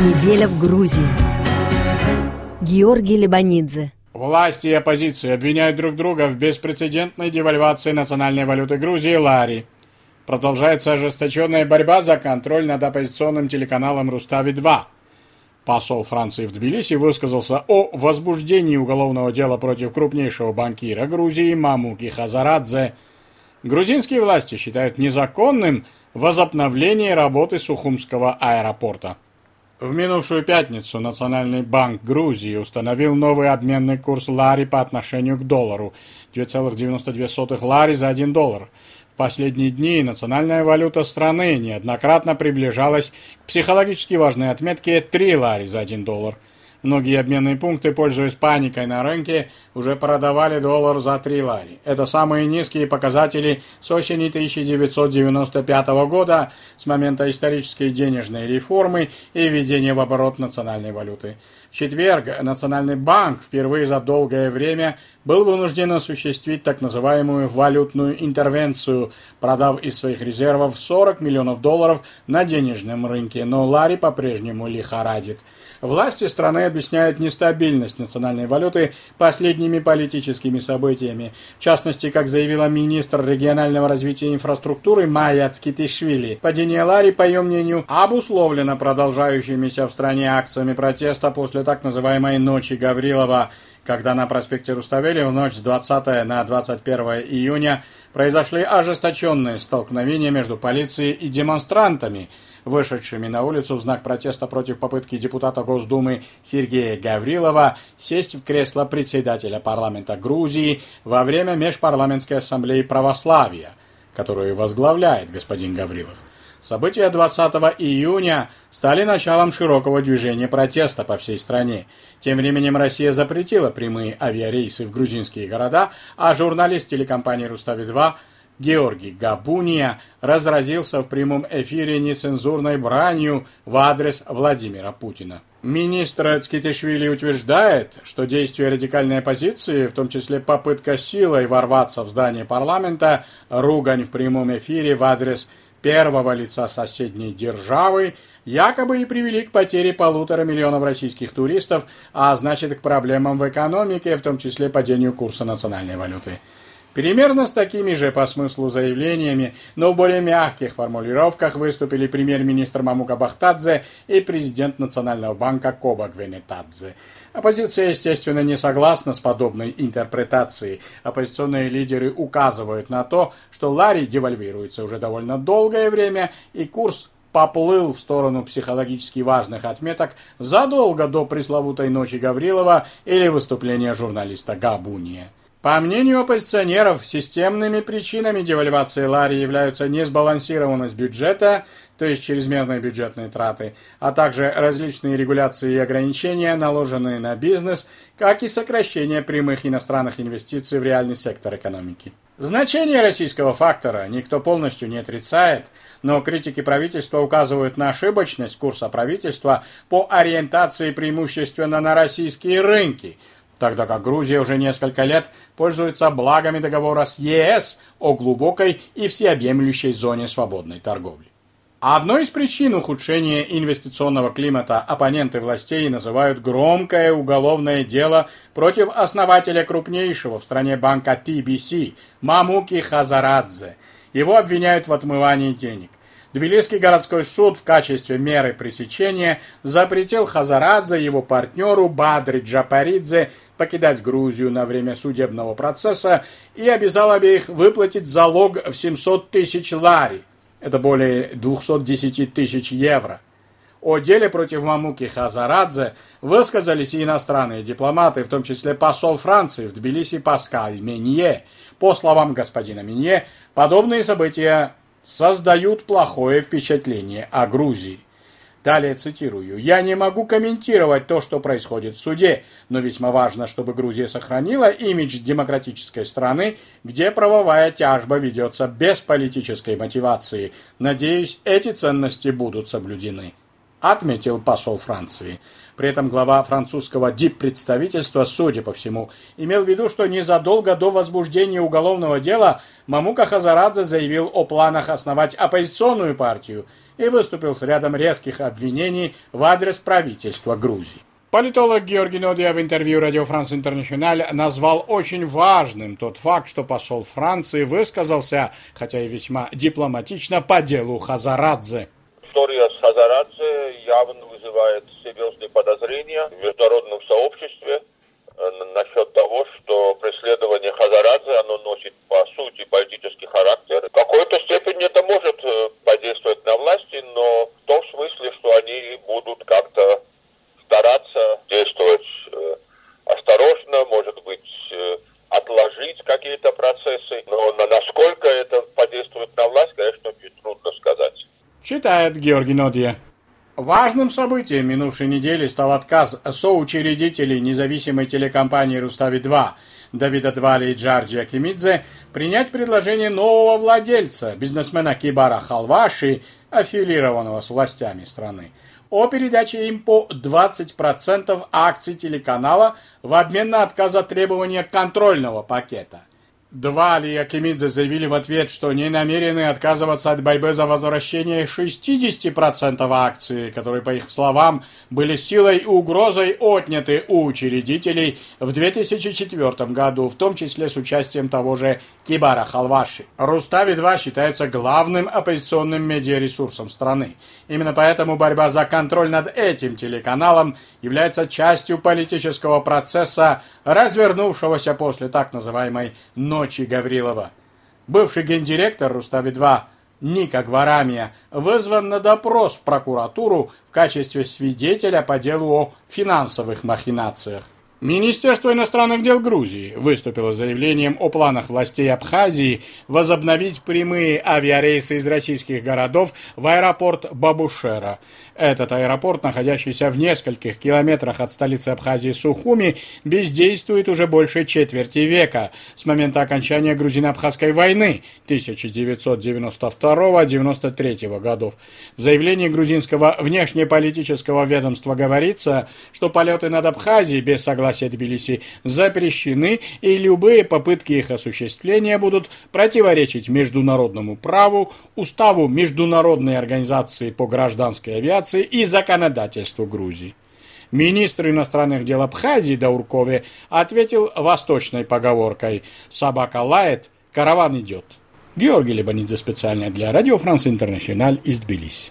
Неделя в Грузии. Георгий Лебанидзе. Власти и оппозиция обвиняют друг друга в беспрецедентной девальвации национальной валюты Грузии лари. Продолжается ожесточенная борьба за контроль над оппозиционным телеканалом «Рустави-2». Посол Франции в Тбилиси высказался о возбуждении уголовного дела против крупнейшего банкира Грузии Мамуки Хазарадзе. Грузинские власти считают незаконным возобновление работы Сухумского аэропорта. В минувшую пятницу Национальный банк Грузии установил новый обменный курс лари по отношению к доллару – 2,92 лари за 1 доллар. В последние дни национальная валюта страны неоднократно приближалась к психологически важной отметке 3 лари за 1 доллар – Многие обменные пункты, пользуясь паникой на рынке, уже продавали доллар за 3 лари. Это самые низкие показатели с осени 1995 года, с момента исторической денежной реформы и введения в оборот национальной валюты. В четверг Национальный банк впервые за долгое время был вынужден осуществить так называемую валютную интервенцию, продав из своих резервов 40 миллионов долларов на денежном рынке, но Ларри по-прежнему лихорадит. Власти страны объясняют нестабильность национальной валюты последними политическими событиями. В частности, как заявила министр регионального развития и инфраструктуры Майя Цкитишвили, падение Лари, по ее мнению, обусловлено продолжающимися в стране акциями протеста после так называемой «Ночи Гаврилова», когда на проспекте Руставели в ночь с 20 на 21 июня произошли ожесточенные столкновения между полицией и демонстрантами – вышедшими на улицу в знак протеста против попытки депутата Госдумы Сергея Гаврилова сесть в кресло председателя парламента Грузии во время Межпарламентской ассамблеи православия, которую возглавляет господин Гаврилов. События 20 июня стали началом широкого движения протеста по всей стране. Тем временем Россия запретила прямые авиарейсы в грузинские города, а журналист телекомпании «Рустави-2» Георгий Габуния разразился в прямом эфире нецензурной бранью в адрес Владимира Путина. Министр Цкитишвили утверждает, что действия радикальной оппозиции, в том числе попытка силой ворваться в здание парламента, ругань в прямом эфире в адрес первого лица соседней державы, якобы и привели к потере полутора миллионов российских туристов, а значит к проблемам в экономике, в том числе падению курса национальной валюты. Примерно с такими же по смыслу заявлениями, но в более мягких формулировках выступили премьер-министр Мамука Бахтадзе и президент Национального банка Коба Гвенетадзе. Оппозиция, естественно, не согласна с подобной интерпретацией. Оппозиционные лидеры указывают на то, что Лари девальвируется уже довольно долгое время, и курс поплыл в сторону психологически важных отметок задолго до пресловутой ночи Гаврилова или выступления журналиста Габуния. По мнению оппозиционеров, системными причинами девальвации лари являются несбалансированность бюджета, то есть чрезмерные бюджетные траты, а также различные регуляции и ограничения, наложенные на бизнес, как и сокращение прямых иностранных инвестиций в реальный сектор экономики. Значение российского фактора никто полностью не отрицает, но критики правительства указывают на ошибочность курса правительства по ориентации преимущественно на российские рынки – тогда как Грузия уже несколько лет пользуется благами договора с ЕС о глубокой и всеобъемлющей зоне свободной торговли. Одной из причин ухудшения инвестиционного климата оппоненты властей называют громкое уголовное дело против основателя крупнейшего в стране банка TBC Мамуки Хазарадзе. Его обвиняют в отмывании денег. Тбилисский городской суд в качестве меры пресечения запретил Хазарадзе его партнеру Бадри Джапаридзе покидать Грузию на время судебного процесса и обязал обеих выплатить залог в 700 тысяч лари. Это более 210 тысяч евро. О деле против Мамуки Хазарадзе высказались и иностранные дипломаты, в том числе посол Франции в Тбилиси Паскаль Менье. По словам господина Менье, подобные события создают плохое впечатление о Грузии. Далее цитирую. «Я не могу комментировать то, что происходит в суде, но весьма важно, чтобы Грузия сохранила имидж демократической страны, где правовая тяжба ведется без политической мотивации. Надеюсь, эти ценности будут соблюдены». отметил посол Франции. При этом глава французского диппредставительства, судя по всему, имел в виду, что незадолго до возбуждения уголовного дела Мамука Хазарадзе заявил о планах основать оппозиционную партию и выступил с рядом резких обвинений в адрес правительства Грузии. Политолог Георгий Нодия в интервью Радио Франс Интернациональ назвал очень важным тот факт, что посол Франции высказался, хотя и весьма дипломатично, по делу Хазарадзе. История с Хазарадзе явно вызывает серьезные подозрения в международном сообществе Читает Георгий Нодия. Важным событием минувшей недели стал отказ соучредителей независимой телекомпании «Рустави-2» Давида Двали и Джарджи Акимидзе принять предложение нового владельца, бизнесмена Кибара Халваши, аффилированного с властями страны о передаче им по 20% акций телеканала в обмен на отказ от требования контрольного пакета. Два Ли Акимидзе заявили в ответ, что не намерены отказываться от борьбы за возвращение 60% акций, которые, по их словам, были силой и угрозой отняты у учредителей в 2004 году, в том числе с участием того же Кибара Халваши. Рустави-2 считается главным оппозиционным медиаресурсом страны. Именно поэтому борьба за контроль над этим телеканалом является частью политического процесса, развернувшегося после так называемой «ночи ночи Гаврилова. Бывший гендиректор Рустави-2 Ника Гварамия вызван на допрос в прокуратуру в качестве свидетеля по делу о финансовых махинациях. Министерство иностранных дел Грузии выступило с заявлением о планах властей Абхазии возобновить прямые авиарейсы из российских городов в аэропорт Бабушера. Этот аэропорт, находящийся в нескольких километрах от столицы Абхазии Сухуми, бездействует уже больше четверти века, с момента окончания грузино-абхазской войны 1992-93 годов. В заявлении грузинского внешнеполитического ведомства говорится, что полеты над Абхазией без согласия Тбилиси запрещены, и любые попытки их осуществления будут противоречить международному праву, уставу Международной организации по гражданской авиации, и законодательству Грузии. Министр иностранных дел Абхазии Дауркове ответил восточной поговоркой «Собака лает, караван идет». Георгий Лебанидзе специально для Радио Франс Интернациональ из Тбилиси.